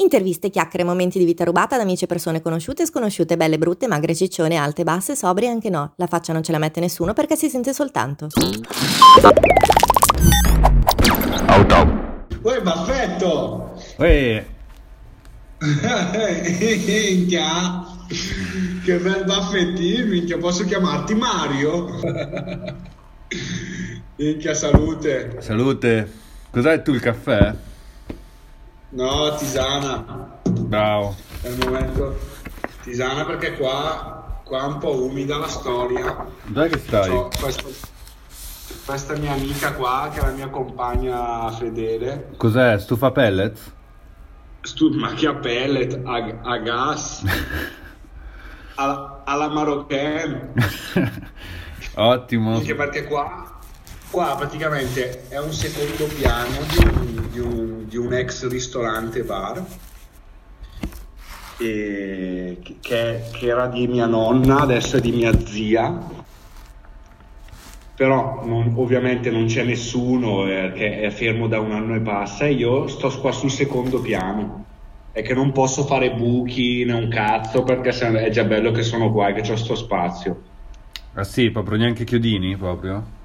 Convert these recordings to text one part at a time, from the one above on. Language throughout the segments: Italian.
Interviste, chiacchiere, momenti di vita rubata da amici e persone conosciute e sconosciute, belle e brutte, magre, ciccione, alte, basse, sobrie anche no. La faccia non ce la mette nessuno perché si sente soltanto. Auto. Uè, baffetto! Ehi, minchia! Che bel baffettino, minchia, posso chiamarti Mario? minchia, salute! salute. Cos'hai tu il caffè? No, tisana. Bravo. È il momento. Tisana perché qua, qua è un po' umida la storia. Dai che stai? C'ho questa, mia amica qua, che è la mia compagna fedele, Cos'è? Stufa pellets? stu- ma che a pellet, a, a gas, alla, alla marocchine. Ottimo. Anche perché qua, qua praticamente è un secondo piano di un, di un- di un ex ristorante bar che, che era di mia nonna, adesso è di mia zia. Però non- ovviamente non c'è nessuno eh, che è fermo da un anno e passa e io sto qua sul secondo piano. È che non posso fare buchi né un cazzo perché è già bello che sono qua e che ho sto spazio. Ah sì, proprio neanche chiodini proprio?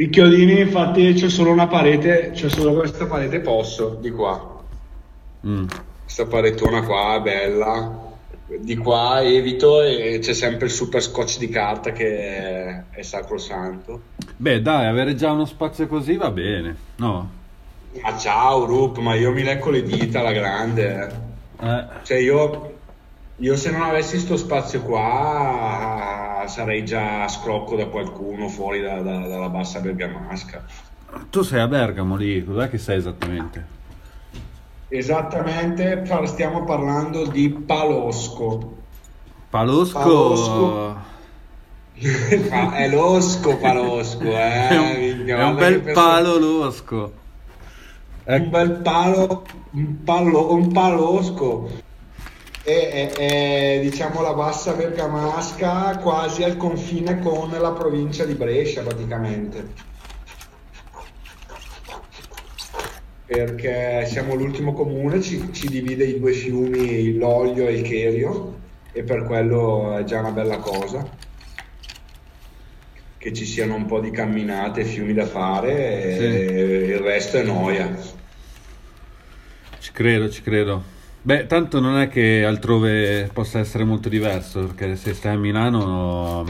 I chiodini, infatti, c'è solo una parete, c'è solo questa parete posso di qua. Mm. Questa paretona qua è bella. Di qua evito e c'è sempre il super scotch di carta che è, è sacrosanto. Beh dai, avere già uno spazio così va bene. No? Ma ciao, Rup, ma io mi lecco le dita alla grande. eh. Eh. Cioè, io, io se non avessi sto spazio qua sarei già a scrocco da qualcuno fuori da- da- dalla bassa bergamasca. Tu sei a Bergamo lì, cos'è che sei esattamente? Esattamente, stiamo parlando di Palosco. Palosco. Palosco. Pa- è losco Palosco, eh. è un, è un bel palo losco. Ecco. Un bel palo, un, palo, un palosco. È, è- è, diciamo la bassa bergamasca quasi al confine con la provincia di Brescia praticamente. Perché siamo l'ultimo comune, ci, ci divide i due fiumi, l'Olio e il Cherio, e per quello è già una bella cosa. Che ci siano un po' di camminate e fiumi da fare, e Sì. il resto è noia. Ci credo, ci credo. Beh, tanto non è che altrove possa essere molto diverso, perché se stai a Milano...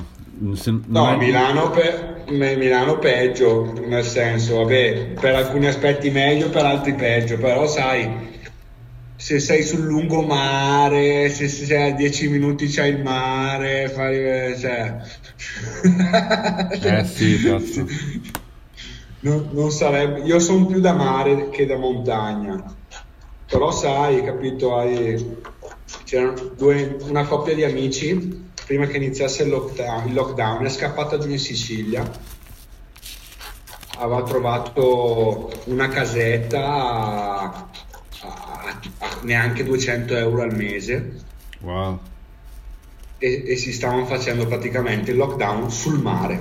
se- No, è- Milano, pe- Milano peggio, nel senso, vabbè, per alcuni aspetti meglio, per altri peggio, però sai, se sei sul lungomare, se se sei a 10 minuti c'hai il mare, fai, cioè... Eh sì, cazzo. non, non sarebbe, io sono più da mare che da montagna, però sai, capito, hai, c'erano due- una coppia di amici, prima che iniziasse il lockdown, il lockdown, è scappata giù in Sicilia, aveva trovato una casetta a, a- a neanche 200 euro al mese Wow. e, e si stavano facendo praticamente il lockdown sul mare.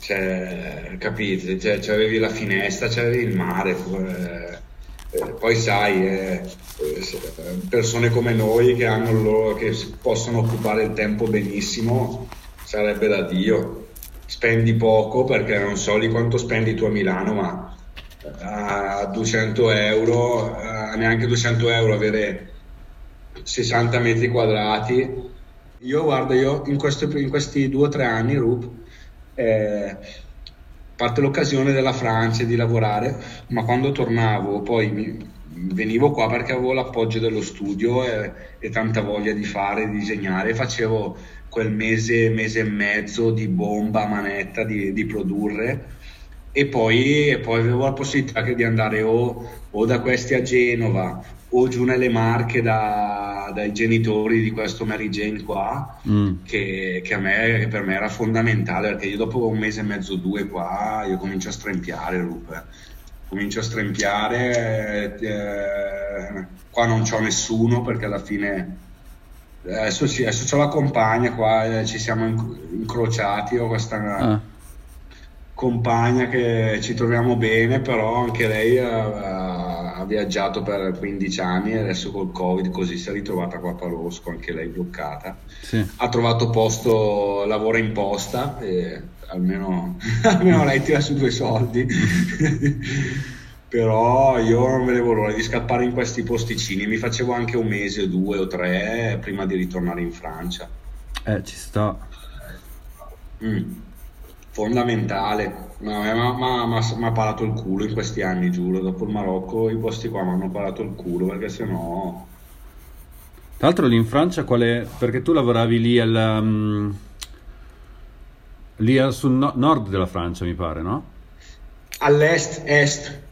Cioè, capite? Cioè, c'avevi la finestra, c'avevi il mare. eh, eh, poi sai, eh, eh, se- persone come noi che, loro- che possono occupare il tempo benissimo, sarebbe da Dio. Spendi poco perché non so di quanto spendi tu a Milano, ma eh, a 200 euro, a neanche 200 euro avere 60 metri quadrati. Io guarda, io in, questo- in questi due o tre anni, Rup, eh, parte l'occasione della Francia di lavorare, ma quando tornavo poi mi- venivo qua perché avevo l'appoggio dello studio e, e tanta voglia di fare, di disegnare, facevo quel mese, mese e mezzo di bomba manetta di, di produrre. E poi, e poi avevo la possibilità che di andare o, o da questi a Genova o giù nelle Marche da, dai genitori di questo Mary Jane qua, mm. che, che, a me, che per me era fondamentale, perché io dopo un mese e mezzo, due qua, io comincio a strempiare, Rupe. Comincio a strempiare, eh, qua non c'ho nessuno perché alla fine adesso, sì, adesso c'ho la compagna qua, eh, ci siamo incrociati, ho questa ah. compagna che ci troviamo bene, però anche lei ha, viaggiato per 15 anni e adesso col Covid così si è ritrovata qua a Palosco, anche lei bloccata. Sì. Ha trovato posto, lavoro in posta e almeno, almeno lei tira su due soldi. però io non vedevo l'ora di scappare in questi posticini mi facevo anche un mese o due o tre prima di ritornare in Francia eh ci sta mm. Fondamentale mi ha parato il culo in questi anni giuro dopo il Marocco i posti qua mi hanno parato il culo perché sennò tra l'altro lì in Francia quale perché tu lavoravi lì al um, lì al sul no- nord della Francia mi pare no? all'est est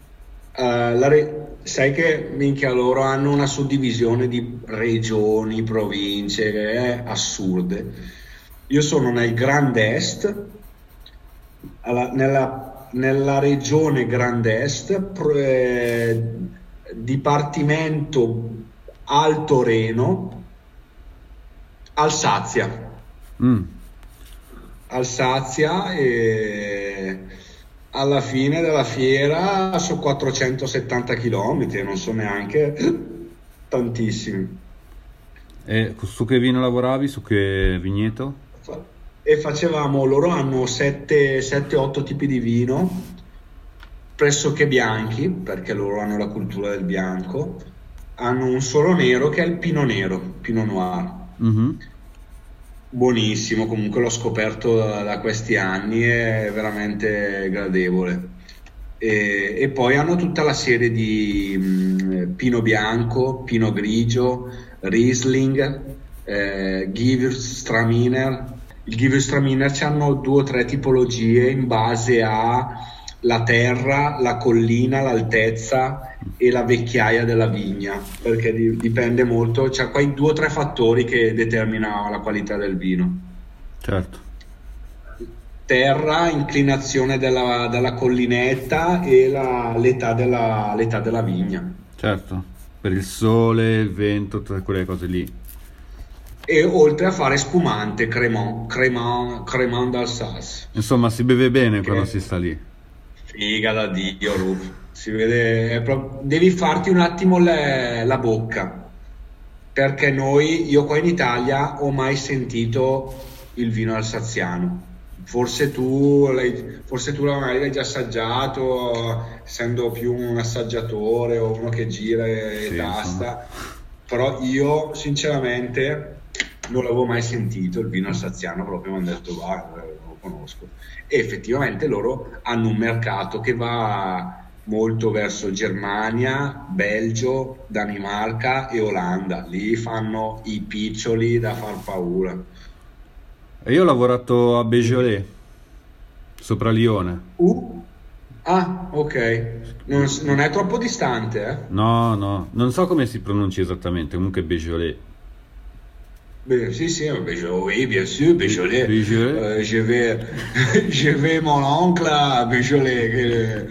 Uh, re- sai che minchia loro hanno una suddivisione di regioni, province è assurde. Io sono nel Grand Est, alla, nella, nella, regione Grand Est, pro, eh, Dipartimento Alto Reno, Alsazia. Mm. Alsazia e alla fine della fiera su 470 km, non so neanche tantissimi. E su che vino lavoravi? Su che vigneto? E facevamo, loro hanno 7-8 tipi di vino, pressoché bianchi, perché loro hanno la cultura del bianco, hanno un solo nero che è il Pino Nero, Pino Noir. Mm-hmm buonissimo, comunque l'ho scoperto da, da questi anni, è veramente gradevole. E, e, poi hanno tutta la serie di mh, mm, Pino Bianco, Pino Grigio, Riesling, eh, Gewürztraminer. Il Gewürztraminer hanno due o tre tipologie in base a la terra, la collina, l'altezza e la vecchiaia della vigna, perché dipende molto, c'è quei due o tre fattori che determinano la qualità del vino. Certo. Terra, inclinazione della, della collinetta e la, l'età, della, l'età della vigna. Certo, per il sole, il vento, tutte quelle cose lì. E oltre a fare spumante, cremant, cremant, cremant d'Alsace. Insomma, si beve bene quando si sta lì. Figa da Dio, Rup. Si vede, proprio, devi farti un attimo le, la bocca. Perché noi, io qua in Italia, ho mai sentito il vino alsaziano. Forse tu, forse tu magari l'hai già assaggiato, essendo più un assaggiatore o uno che gira e sì, basta. Insomma. Però io, sinceramente, non l'avevo mai sentito il vino alsaziano, proprio mi hanno detto, guarda, lo conosco e effettivamente loro hanno un mercato che va molto verso Germania, Belgio, Danimarca e Olanda. Lì fanno i piccioli da far paura. E io ho lavorato a Beaujolais, sopra Lione. Uh. Ah, ok. Non, non, è troppo distante, eh? No, no, non so come si pronuncia esattamente, comunque Beaujolais. Si, si, oui, bien sûr. Beaujolais. Euh, je, vais, je vais mon oncle à Beaujolais.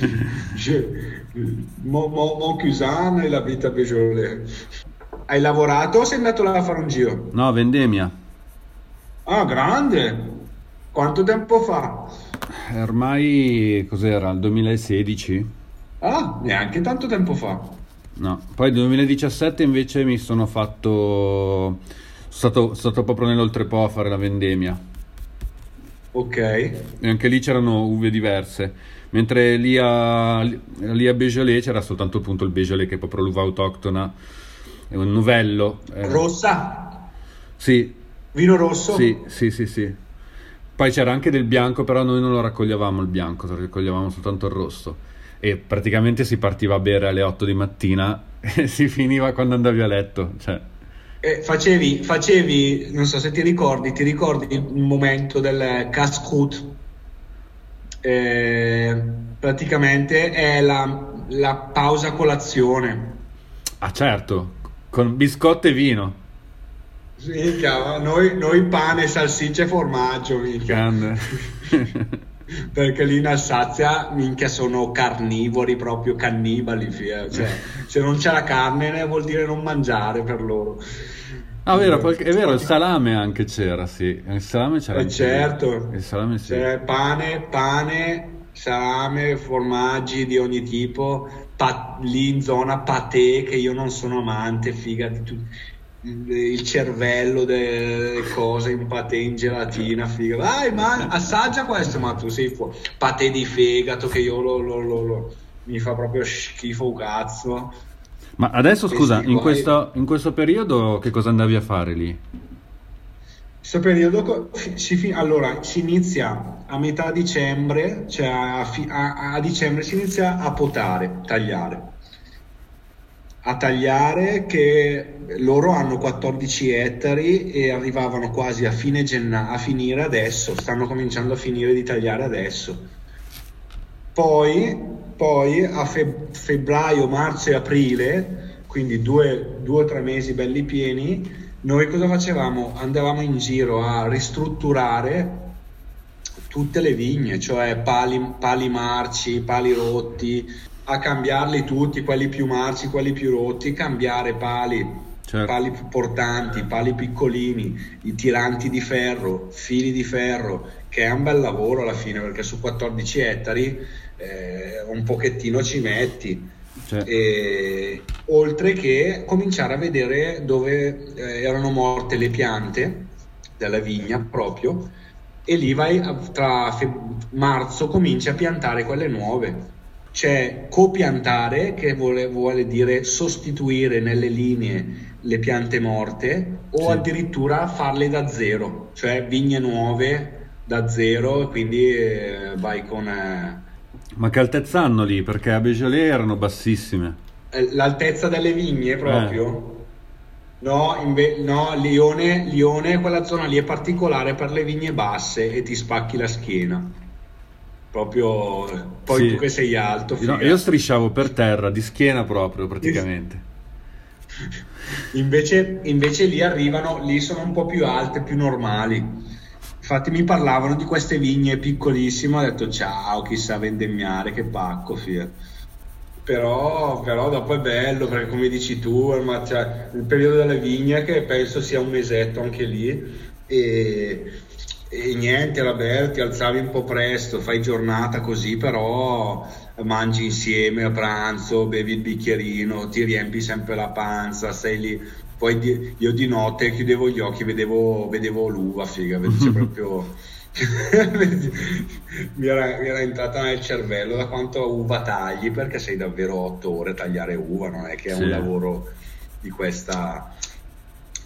Je, mon, mon, mon cousin il abita a Beaujolais. Hai lavorato o sei andato là a fare un giro? No, vendemmia. Ah, grande! Quanto tempo fa? Ormai cos'era? Il 2016? Ah, neanche tanto tempo fa. No, poi nel 2017 invece mi sono fatto stato, stato proprio nell'oltrepo a fare la vendemmia. Ok. E anche lì c'erano uve diverse. Mentre lì a, lì a Beaujolais c'era soltanto appunto il Beaujolais che è proprio l'uva autoctona, è un novello. Eh. Rossa? Sì. Vino rosso? Sì, sì, sì, sì. Poi c'era anche del bianco, però noi non lo raccoglievamo il bianco, raccoglievamo soltanto il rosso. E praticamente si partiva a bere alle 8 di mattina e si finiva quando andavi a letto. Cioè, eh, facevi, facevi, non so se ti ricordi, ti ricordi il momento del casse-croûte? eh, praticamente è la, la pausa colazione. Ah certo, con biscotto e vino. Mica, noi, noi pane, salsiccia e formaggio, mica. Perché lì in Alsazia, minchia, sono carnivori, proprio cannibali. Cioè, se non c'è la carne vuol dire non mangiare per loro. Ah, vero, qualche- è vero, il salame anche c'era, sì. Il salame c'era Eh, certo. Il salame sì. Cioè, pane, pane, salame, formaggi di ogni tipo, pa- lì in zona patè, che io non sono amante, figati tu. Il cervello delle cose in patè in gelatina, figa. Vai, ma assaggia questo, ma tu sei fuori. Patè di fegato che io lo, lo- lo- lo- mi fa proprio schifo cazzo. Ma adesso scusa, in questo, in questo periodo che cosa andavi a fare lì? Questo periodo si, allora, si inizia a metà dicembre, cioè a, a- a dicembre si inizia a potare, tagliare. A tagliare che loro hanno 14 ettari e arrivavano quasi a fine gennaio, a finire adesso, stanno cominciando a finire di tagliare adesso. Poi, poi a fe- febbraio, marzo e aprile, quindi due due o tre mesi belli pieni, noi cosa facevamo? Andavamo in giro a ristrutturare tutte le vigne, cioè pali, pali marci, pali rotti, a cambiarli tutti, quelli più marci, quelli più rotti, cambiare pali, Certo. pali portanti, pali piccolini, i tiranti di ferro, fili di ferro, che è un bel lavoro alla fine perché su 14 ettari eh, un pochettino ci metti. Cioè, E, oltre che cominciare a vedere dove eh, erano morte le piante della vigna proprio e lì vai a- tra fe- marzo cominci a piantare quelle nuove c'è copiantare che vuole, vuole dire sostituire nelle linee le piante morte o Sì. addirittura farle da zero cioè vigne nuove da zero quindi eh, vai con eh, ma che altezza hanno lì? Perché a Beaujolais erano bassissime. Eh, L'altezza delle vigne proprio? No, inve- no, Lione, Lione, quella zona lì è particolare per le vigne basse e ti spacchi la schiena. Proprio, poi Sì. tu che sei alto, No, io strisciavo per terra, di schiena proprio, praticamente. Invece, invece lì arrivano, lì sono un po' più alte, più normali. Infatti mi parlavano di queste vigne piccolissime, ho detto ciao, chissà vendemmiare, che pacco, fia. Però, però dopo è bello perché come dici tu, cioè, il periodo delle vigne che penso sia un mesetto anche lì e, e niente, vabbè, ti alzavi un po' presto, fai giornata così, però mangi insieme a pranzo, bevi il bicchierino, ti riempi sempre la panza, sei lì. Poi di- io di notte chiudevo gli occhi, vedevo, vedevo l'uva, figa, cioè proprio mi era, mi era entrata nel cervello da quanto uva tagli, perché sei davvero otto ore a tagliare uva, non è che è Sì. un lavoro di questa...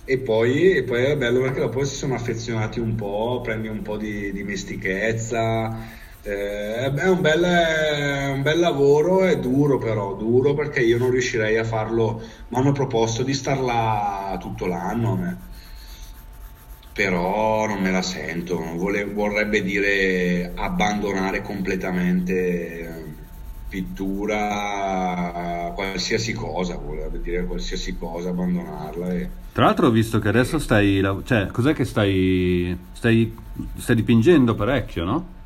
E poi, e poi è bello perché dopo si sono affezionati un po', prendi un po' di dimestichezza. Eh, è un bel, è un bel lavoro, è duro però, duro perché io non riuscirei a farlo. Mi hanno proposto di star là tutto l'anno, a però non me la sento. Vole- vorrebbe dire abbandonare completamente eh, pittura, qualsiasi cosa, vorrebbe dire qualsiasi cosa, abbandonarla. E... Tra l'altro ho visto che adesso stai, cioè, cos'è che stai, stai, stai dipingendo parecchio, no?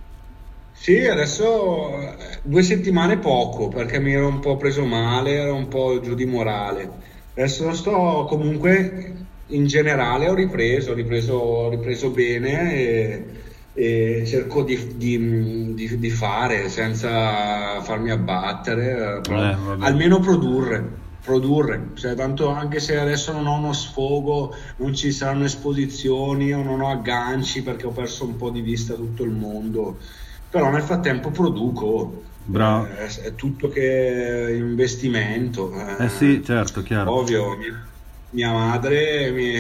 Sì, adesso eh, due settimane poco perché mi ero un po' preso male, ero un po' giù di morale. Adesso sto comunque in generale ho ripreso, ho ripreso, ho ripreso bene e, e cerco di, di- di- di fare senza farmi abbattere, eh, Eh, almeno produrre. Produrre, cioè, tanto anche se adesso non ho uno sfogo, non ci saranno esposizioni, o non ho agganci perché ho perso un po' di vista tutto il mondo, però nel frattempo produco. Bravo. Eh, è, tutto che è investimento. Eh sì, certo, chiaro. Ovvio, mia, mia madre mi,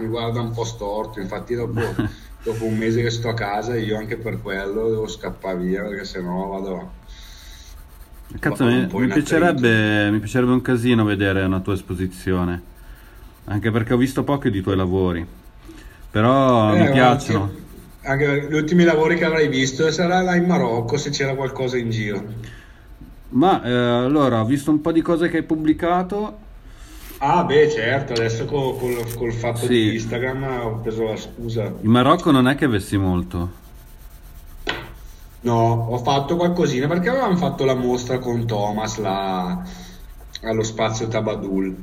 mi guarda un po' storto, infatti dopo, dopo un mese che sto a casa io anche per quello devo scappare via perché sennò vado... Cazzo, vado mi, mi piacerebbe, mi piacerebbe un casino vedere una tua esposizione, anche perché ho visto pochi di tuoi lavori, però Eh, mi piacciono. ti- Anche gli ultimi lavori che avrai visto sarà là in Marocco se c'era qualcosa in giro. Ma eh, allora, ho visto un po' di cose che hai pubblicato. Ah, beh, certo, adesso col, col- col fatto Sì. di Instagram ho preso la scusa. In Marocco non è che avessi molto. No, ho fatto qualcosina perché avevamo fatto la mostra con Thomas là allo spazio Tabadul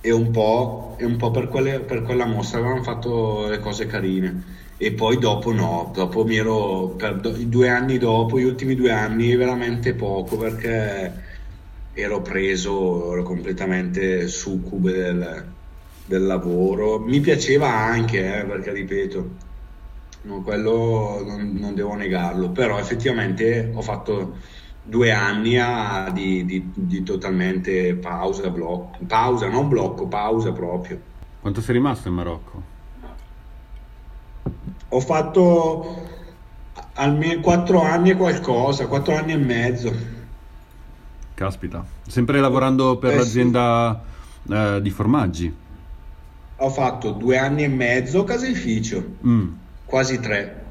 e un po', e un po' per, quelle- per quella mostra avevamo fatto le cose carine. E poi dopo no, dopo mi ero, per do- due anni dopo, gli ultimi due anni veramente poco perché ero preso, ero completamente succube del, del lavoro. Mi piaceva anche, eh, perché ripeto, No, quello non, non devo negarlo, però effettivamente ho fatto due anni a- di, di- di totalmente pausa, blocco, pausa, non blocco, pausa proprio. Quanto sei rimasto in Marocco? Ho fatto almeno quattro anni e qualcosa, quattro anni e mezzo. Caspita. Sempre lavorando per Eh, sì. l'azienda eh, di formaggi. Ho fatto due anni e mezzo caseificio, Mm. quasi tre.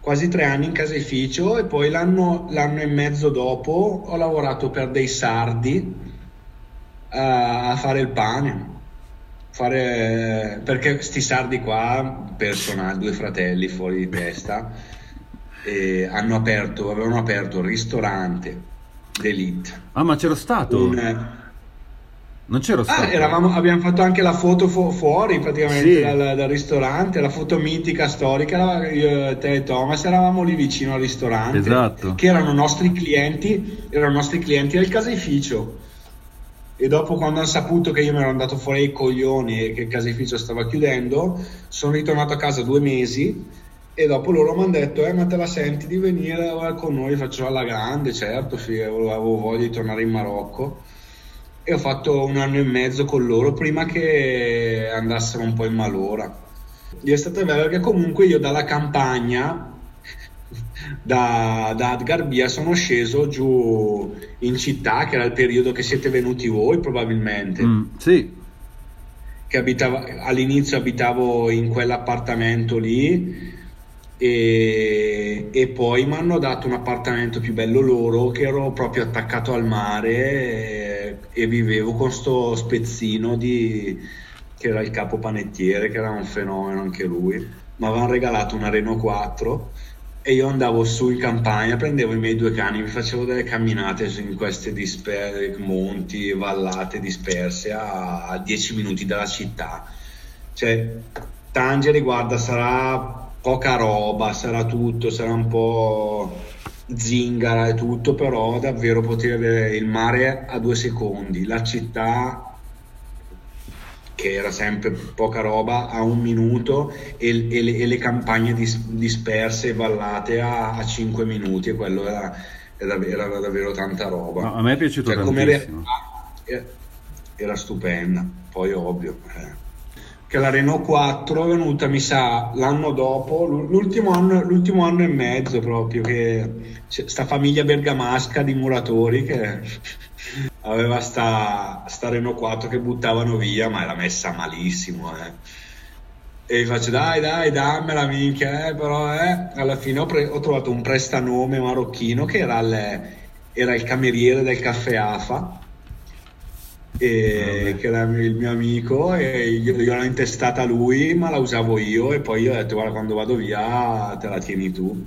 Quasi tre anni in caseificio e poi l'anno, l'anno e mezzo dopo ho lavorato per dei sardi a, a fare il pane. Fare, perché sti sardi qua, personali, due fratelli fuori di testa, hanno aperto, avevano aperto un ristorante d'elite. Ah, ma c'ero stato. Un- Non c'ero stato. Ah, eravamo- abbiamo fatto anche la foto fu- fuori praticamente Sì. dal, dal ristorante, la foto mitica storica. Io, te e Thomas eravamo lì vicino al ristorante, Esatto. che erano nostri clienti, erano nostri clienti del caseificio. E dopo, quando hanno saputo che io mi ero andato fuori ai coglioni e che il caseificio stava chiudendo, sono ritornato a casa due mesi. E dopo loro mi hanno detto: Eh, ma te la senti di venire a lavorare con noi? Faccio alla grande, certo, figa, avevo voglia di tornare in Marocco e ho fatto un anno e mezzo con loro prima che andassero un po' in malora. Ed è stato bello perché comunque io dalla campagna, da, da Adgarbia, sono sceso giù in città, che era il periodo che siete venuti voi probabilmente. Mm, sì, Che abitava, all'inizio abitavo in quell'appartamento lì e, e poi mi hanno dato un appartamento più bello loro che ero proprio attaccato al mare e, e vivevo con sto spezzino di, che era il capo panettiere che era un fenomeno anche lui mi avevano regalato una Renault 4 e io andavo su in campagna prendevo i miei due cani mi facevo delle camminate in queste disper- monti vallate disperse a, a 10 minuti dalla città. Cioè Tangeri guarda sarà poca roba sarà tutto sarà un po' zingara e tutto però davvero potevi avere il mare a due secondi. La città che era sempre poca roba a un minuto e, e le, e le campagne dis- disperse e vallate a, a 5 minuti e quello era, era, era davvero tanta roba No, a me è piaciuto Cioè, tantissimo. realtà, eh, era stupenda poi ovvio eh. che la Renault 4 è venuta mi sa l'anno dopo l'ultimo anno, l'ultimo anno e mezzo proprio che sta famiglia bergamasca di muratori che aveva sta, sta Renault 4 che buttavano via ma era messa malissimo eh. e gli faccio dai dai dammela minchia eh, però eh. alla fine ho, pre- ho trovato un prestanome marocchino che era il, era il cameriere del caffè AFA e che era il mio amico e io, io l'ho intestata a lui ma la usavo io e poi io ho detto guarda quando vado via te la tieni tu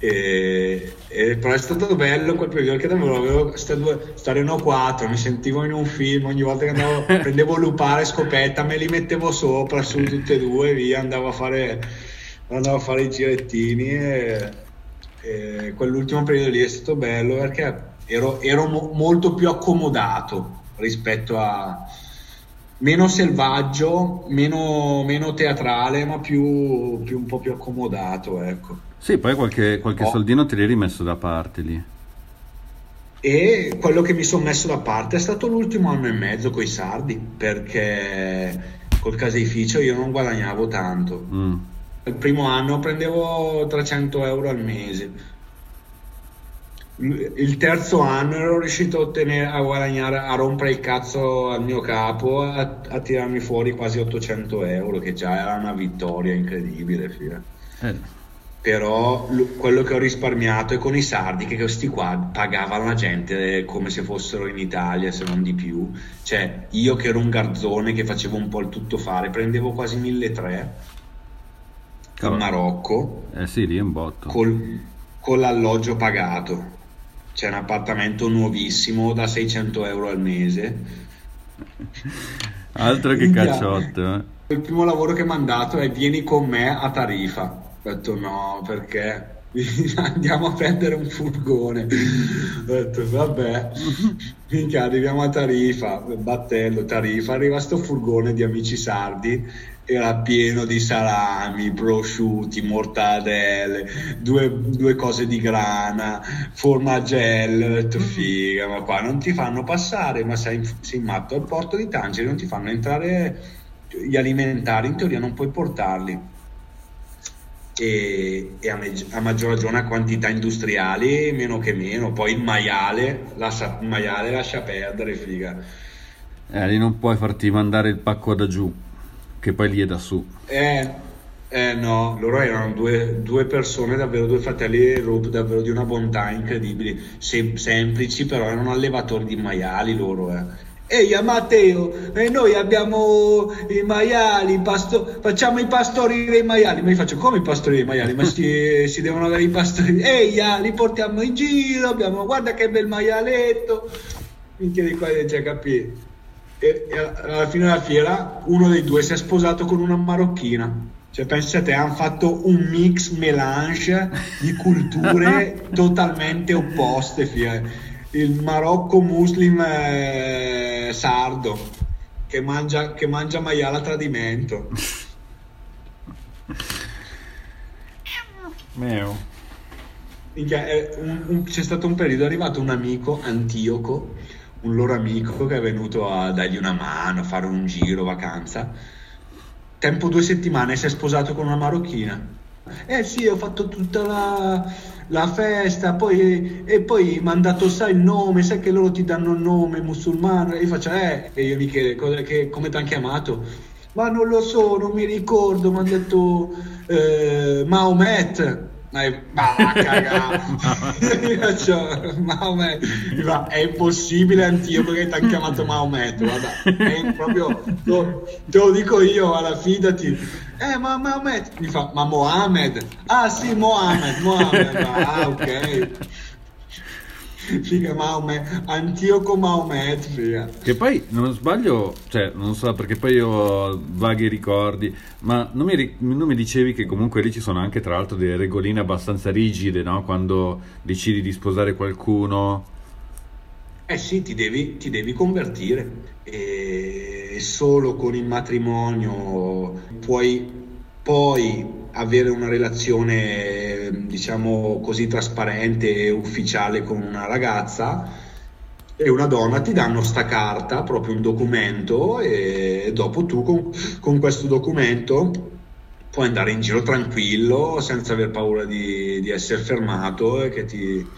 e, e- però è stato bello quel periodo perché davvero avevo sta, due, sta Renault 4 mi sentivo in un film ogni volta che andavo prendevo lupare scopetta me li mettevo sopra su tutte e due via andavo a fare andavo a fare i girettini e, e quell'ultimo periodo lì è stato bello perché ero, ero mo- molto più accomodato rispetto a meno selvaggio, meno, meno teatrale, ma più, più un po' più accomodato, ecco. Sì, poi qualche, qualche Oh. soldino te l'hai rimesso da parte lì. E quello che mi sono messo da parte è stato l'ultimo anno e mezzo con i sardi, perché col caseificio io non guadagnavo tanto. Mm. Il primo anno prendevo 300 euro al mese. il terzo anno ero riuscito a, ottenere, a guadagnare, a rompere il cazzo al mio capo, a, a tirarmi fuori quasi 800 euro, che già era una vittoria incredibile. Fila. Eh. Però quello che ho risparmiato è con i sardi, che questi qua pagavano la gente come se fossero in Italia, se non di più. Cioè, io che ero un garzone che facevo un po' il tutto fare, prendevo quasi 1300 in Marocco. Eh sì, lì è un botto. Col, con l'alloggio pagato c'è un appartamento nuovissimo da 600 euro al mese. Altro che cacciotto. Eh. Il primo lavoro che mi hanno dato è vieni con me a Tarifa. Ho detto no, perché andiamo a prendere un furgone. Ho detto vabbè, minchia, arriviamo a Tarifa, battello Tarifa, arriva sto furgone di amici sardi era pieno di salami, prosciutti, mortadelle, due, due cose di grana, formagello, ho detto mm. figa, ma qua non ti fanno passare, ma sei, sei matto al porto di Tangeri, non ti fanno entrare gli alimentari, in teoria non puoi portarli. E, e a, me, a, maggior ragione a quantità industriali, meno che meno, poi il maiale, lascia, il maiale lascia perdere, figa. Eh, lì non puoi farti mandare il pacco da giù che poi lì è da su. Eh, eh no, loro erano due, due, persone, davvero due fratelli Rob, davvero di una bontà incredibile, Sem- semplici, però erano allevatori di maiali loro. Eh. Ehi Matteo, e noi abbiamo i maiali, pasto- facciamo i pastori dei maiali. Ma io faccio come i pastori dei maiali? Ma si, si devono avere i pastori. Ehi, li portiamo in giro, abbiamo, guarda che bel maialetto. Minchia di qua, già capito e, e alla fine della fiera uno dei due si è sposato con una marocchina. Cioè, pensate, hanno fatto un mix melange di culture totalmente opposte. Fia. Il Marocco muslim eh, sardo che mangia, che mangia maiale a tradimento. Meo. C'è stato un periodo, è arrivato un amico, Antioco, un loro amico che è venuto a dargli una mano, a fare un giro, vacanza. Tempo due settimane si è sposato con una marocchina. Eh sì, ho fatto tutta la, la festa, poi, e poi mi hanno dato, sai, il nome, sai che loro ti danno il nome musulmano. E io faccio, eh, e io mi chiedo, che, come ti hanno chiamato? Ma non lo so, non mi ricordo, mi hanno detto eh, Ma va cagare Maometto è impossibile Antioco che ti ha chiamato Maometto guarda. È proprio lo, te lo dico io alla fidati eh ma Maometto mi fa ma Mohamed? Ah sì Mohamed Mohamed ah ok figa Maomet, Antioco Maomet, figa. Che poi, non sbaglio, cioè, non so perché poi io ho vaghi ricordi, ma non mi, non mi, dicevi che comunque lì ci sono anche tra l'altro delle regoline abbastanza rigide, no? Quando decidi di sposare qualcuno. Eh sì, ti devi, ti devi convertire e solo con il matrimonio puoi poi avere una relazione diciamo così trasparente e ufficiale con una ragazza e una donna ti danno sta carta, proprio un documento e dopo tu con, con questo documento puoi andare in giro tranquillo senza aver paura di, di essere fermato e che ti,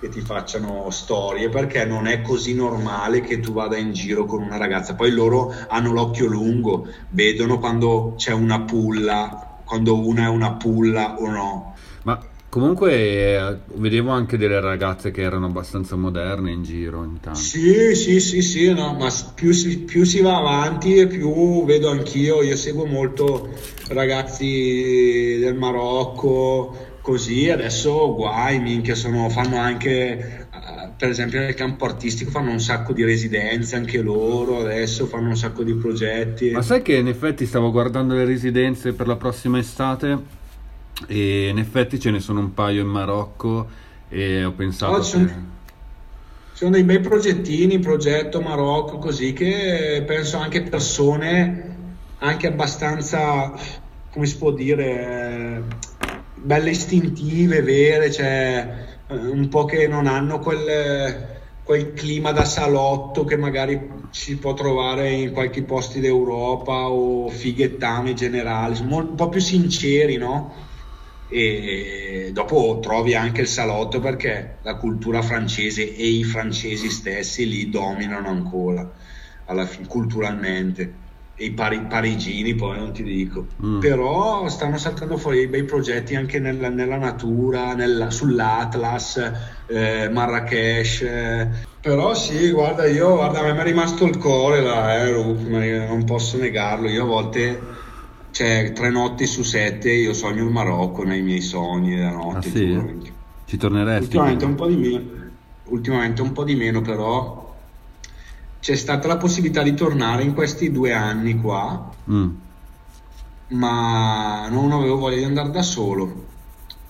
che ti facciano storie perché non è così normale che tu vada in giro con una ragazza. Poi loro hanno l'occhio lungo, vedono quando c'è una pulla, quando una è una pulla o no. Ma comunque eh, vedevo anche delle ragazze che erano abbastanza moderne in giro intanto. Sì, sì, sì, sì, no, ma più si, più si va avanti e più vedo anch'io, io seguo molto ragazzi del Marocco così adesso guai, minchia, sono, fanno anche, per esempio nel campo artistico fanno un sacco di residenze anche loro, adesso fanno un sacco di progetti. Ma sai che in effetti stavo guardando le residenze per la prossima estate e in effetti ce ne sono un paio in Marocco e ho pensato... Oh, sono, che... sono dei bei progettini, progetto Marocco così che penso anche persone anche abbastanza, come si può dire belle istintive, vere, cioè eh, un po' che non hanno quel, quel clima da salotto che magari si può trovare in qualche posti d'Europa o fighettami generali, un po' più sinceri, no? e dopo trovi anche il salotto perché la cultura francese e i francesi stessi lì dominano ancora alla culturalmente i pari- parigini poi non ti dico Mm. però stanno saltando fuori dei bei progetti anche nella, nella natura nella- sull'Atlas eh, Marrakesh eh. però sì guarda io guarda mi è rimasto il cuore là eh, Rup, non posso negarlo io a volte cioè tre notti su sette io sogno il Marocco nei miei sogni Ah notte sì? giuro. Ci torneresti? Ultimamente un po' di meno, ultimamente un po' di meno, però c'è stata la possibilità di tornare in questi due anni qua, Mm. ma non avevo voglia di andare da solo.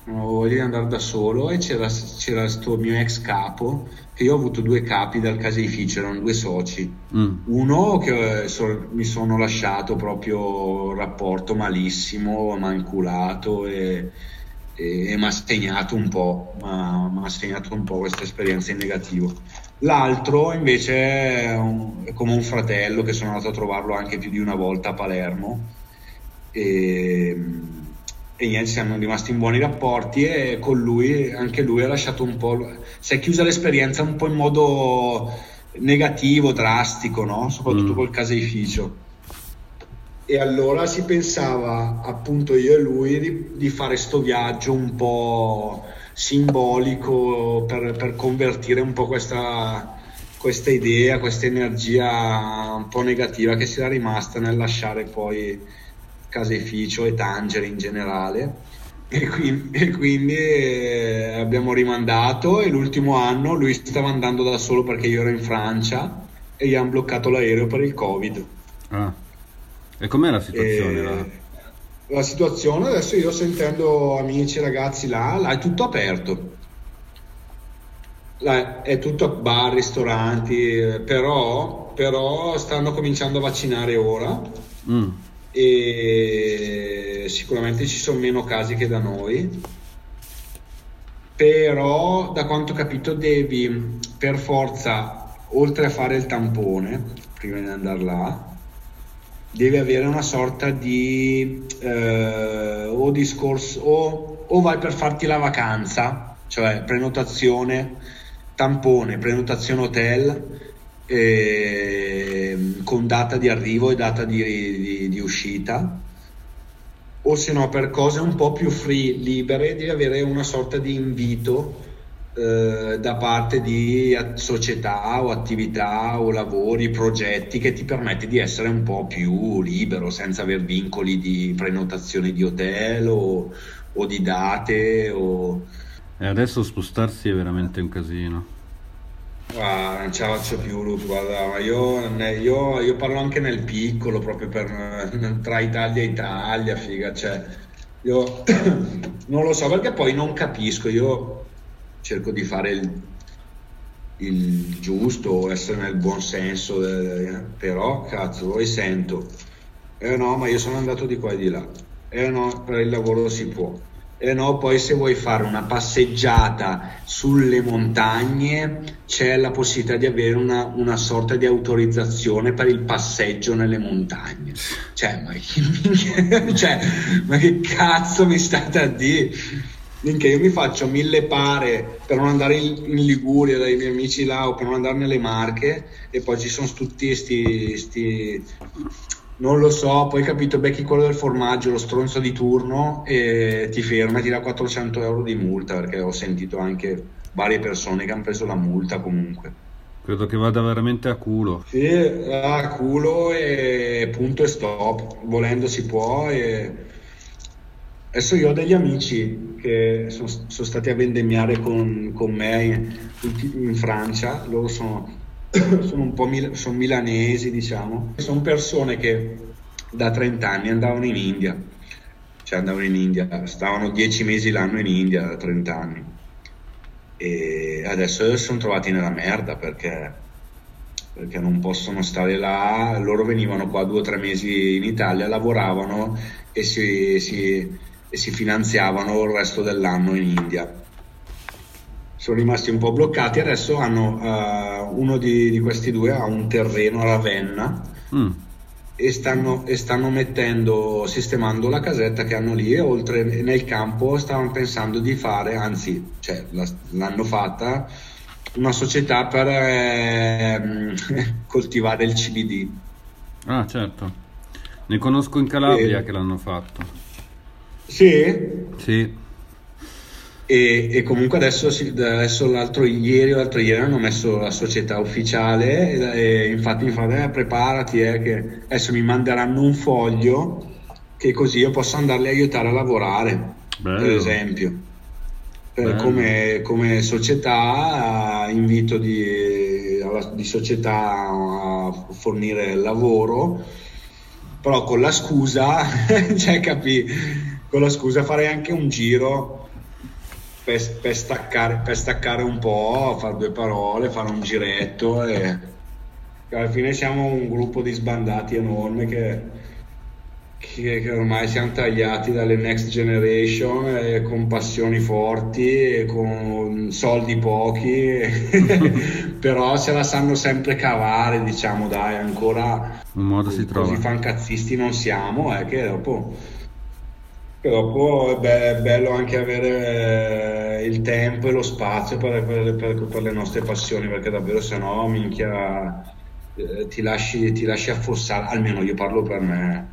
Non avevo voglia di andare da solo e c'era, c'era sto mio ex capo, che io ho avuto due capi dal caseificio, erano due soci. Mm. Uno che eh, so- mi sono lasciato proprio rapporto malissimo, manculato e, e, e mi ha segnato un po', mi ha segnato un po' questa esperienza in negativo. L'altro invece è, un- è come un fratello che sono andato a trovarlo anche più di una volta a Palermo e, e niente, siamo rimasti in buoni rapporti e con lui, anche lui ha lasciato un po', si è chiusa l'esperienza un po' in modo negativo, drastico, no? soprattutto Mm. col caseificio. E allora si pensava, appunto io e lui, di, di fare sto viaggio un po' simbolico per, per convertire un po' questa, questa idea, questa energia un po' negativa che si era rimasta nel lasciare poi caseificio e Tangere in generale. E quindi, e quindi, eh, abbiamo rimandato e l'ultimo anno lui stava andando da solo perché io ero in Francia e gli hanno bloccato l'aereo per il Covid. Ah. E com'è la situazione? E là? la situazione adesso io sentendo amici e ragazzi là, là è tutto aperto. Là è tutto bar, ristoranti, eh, però, però stanno cominciando a vaccinare ora Mm. e sicuramente ci sono meno casi che da noi. Però, da quanto ho capito, devi per forza, oltre a fare il tampone prima di andare là, devi avere una sorta di eh, o discorso o, o vai per farti la vacanza, cioè prenotazione, tampone, prenotazione hotel ehm, con data di arrivo e data di, di- di uscita. O se no per cose un po' più free, libere, devi avere una sorta di invito eh, da parte di società o attività o lavori, progetti che ti permette di essere un po' più libero senza aver vincoli di prenotazione di hotel o, o di date o E adesso spostarsi è veramente un casino. Guarda, non ce la faccio più, Luke, guarda, io, io- io parlo anche nel piccolo, proprio per, tra Italia e Italia, figa, cioè, io non lo so perché poi non capisco, io cerco di fare il, il giusto, essere nel buon senso, eh, però cazzo, poi sento, eh no, ma io sono andato di qua e di là, eh no, per il lavoro si può. E no, poi se vuoi fare una passeggiata sulle montagne c'è la possibilità di avere una, una sorta di autorizzazione per il passeggio nelle montagne. Cioè, ma cioè, ma che cazzo mi state a dire? Minchia, io mi faccio mille pare per non andare in, Liguria dai miei amici là o per non andare nelle Marche e poi ci sono tutti sti, sti non lo so, poi capito, becchi quello del formaggio, lo stronzo di turno e ti ferma e ti dà 400 euro di multa perché ho sentito anche varie persone che hanno preso la multa comunque. Credo che vada veramente a culo. Sì, a culo e punto e stop, volendo si può e adesso io ho degli amici che sono, sono stati a vendemmiare con, con me in, in Francia, loro sono sono un po' mil- sono milanesi, diciamo. Sono persone che da 30 anni andavano in India, cioè andavano in India, stavano 10 mesi l'anno in India da 30 anni e adesso sono trovati nella merda perché, perché non possono stare là. Loro venivano qua due o tre mesi in Italia, lavoravano e si, si- e si finanziavano il resto dell'anno in India sono rimasti un po' bloccati. Adesso hanno eh, uno di, di questi due ha un terreno a Ravenna Mm. e stanno, e stanno mettendo, sistemando la casetta che hanno lì e oltre nel campo stavano pensando di fare, anzi, cioè, la, l'hanno fatta, una società per eh, coltivare il CBD. Ah, certo. Ne conosco in Calabria e... che l'hanno fatto. Sì? Sì. E, e, comunque adesso, adesso l'altro ieri o l'altro ieri hanno messo la società ufficiale e, e infatti mi fanno eh, preparati eh, che adesso mi manderanno un foglio che così io posso andarli a aiutare a lavorare Bello. per esempio per, come, come, società invito di, di società a fornire lavoro però con la scusa cioè capì con la scusa farei anche un giro per, per, staccare, per staccare un po', fare due parole, fare un giretto e alla fine siamo un gruppo di sbandati enorme che, che, che ormai siamo tagliati dalle next generation eh, con passioni forti e con soldi pochi. Però se la sanno sempre cavare diciamo dai ancora un modo si trova. così fancazzisti non siamo è eh, che dopo dopo è bello anche avere eh, il tempo e lo spazio per, per, per, per le nostre passioni, perché davvero se no, minchia, eh, ti lasci, ti lasci affossare, almeno io parlo per me.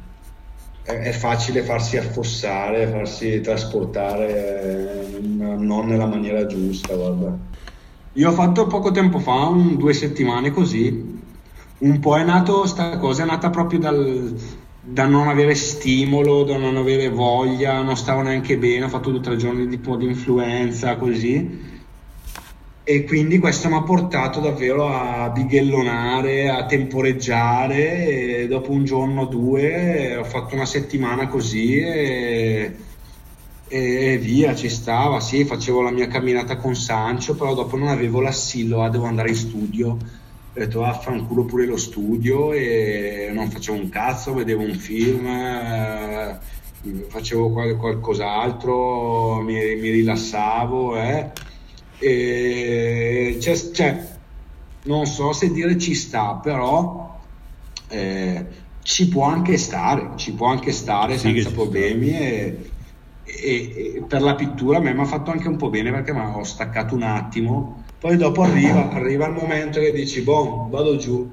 È, è facile farsi affossare, farsi trasportare eh, non nella maniera giusta, guarda. Io ho fatto poco tempo fa, un, due settimane così, un po' è nato, sta cosa è nata proprio dal, da non avere stimolo, da non avere voglia, non stavo neanche bene, ho fatto due o tre giorni di di influenza così. E quindi questo mi ha portato davvero a bighellonare, a temporeggiare e dopo un giorno o due ho fatto una settimana così e, e via, ci stava, sì, facevo la mia camminata con Sancio, però dopo non avevo l'assillo, ah, devo andare in studio ho detto vaffanculo pure lo studio e non facevo un cazzo, vedevo un film, eh, facevo qual- qualcos'altro, mi, mi rilassavo eh, e c'è, c'è, non so se dire ci sta, però eh, ci può anche stare, ci può anche stare sì, senza problemi e, e, e, per la pittura a me mi ha fatto anche un po' bene perché mi ho staccato un attimo poi dopo arriva, arriva il momento che dici, boh, vado giù,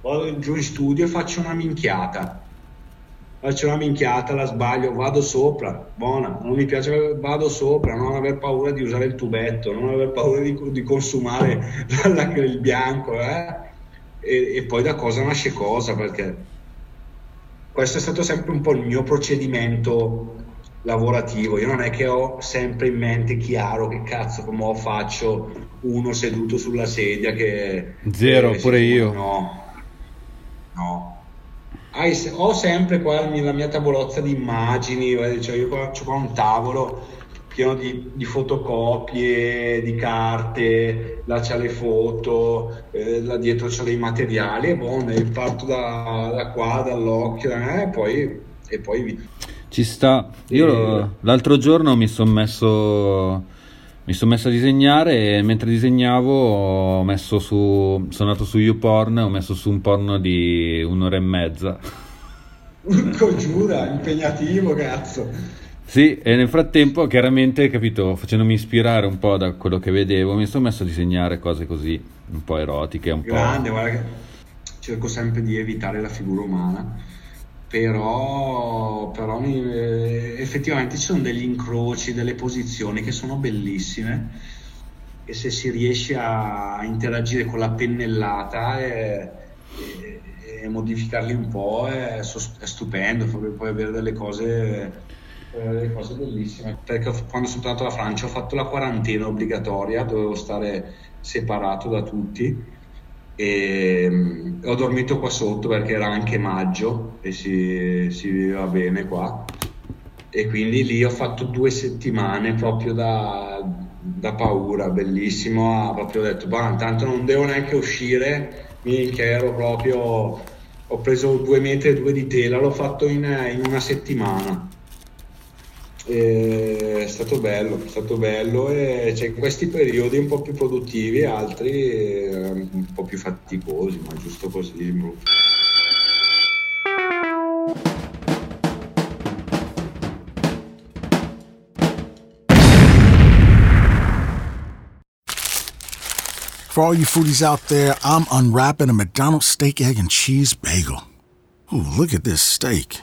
vado giù in studio e faccio una minchiata. Faccio una minchiata, la sbaglio, vado sopra, buona, non mi piace, vado sopra, non aver paura di usare il tubetto, non aver paura di, di consumare il bianco, eh? e, e poi da cosa nasce cosa, perché questo è stato sempre un po' il mio procedimento lavorativo. Io non è che ho sempre in mente chiaro che cazzo come faccio uno seduto sulla sedia che... Zero, pure io. No, no. ho sempre qua la mia tavolozza di immagini, cioè io qua, ho qua un tavolo pieno di, di, fotocopie, di carte, là c'è le foto, eh, là dietro c'è dei materiali e boh, parto da, da qua, dall'occhio eh, e poi, e poi ci sta. Io e... l'altro giorno mi sono messo mi sono messo a disegnare e mentre disegnavo ho messo su sono andato su YouPorn ho messo su un porno di un'ora e mezza. Urco giura impegnativo cazzo. Sì e nel frattempo chiaramente capito facendomi ispirare un po' da quello che vedevo mi sono messo a disegnare cose così un po' erotiche un grande po'... guarda che cerco sempre di evitare la figura umana però, però eh, effettivamente ci sono degli incroci, delle posizioni che sono bellissime e se si riesce a interagire con la pennellata e, e, e modificarli un po' è, è stupendo, puoi avere delle cose, delle cose bellissime. Perché quando sono tornato alla Francia ho fatto la quarantena obbligatoria, dovevo stare separato da tutti e um, ho dormito qua sotto perché era anche maggio e si, si viveva bene qua. E quindi lì ho fatto due settimane proprio da, da paura, bellissimo, ho proprio detto, bah, tanto non devo neanche uscire, minchia ero proprio, ho preso due metri e due di tela, l'ho fatto in, in una settimana è stato bello, è stato bello e c'è questi periodi un po' più produttivi e altri ehm, un po' più faticosi, ma giusto così. For all you foodies out there, I'm unwrapping a McDonald's steak, egg, and cheese bagel. Ooh, look at this steak.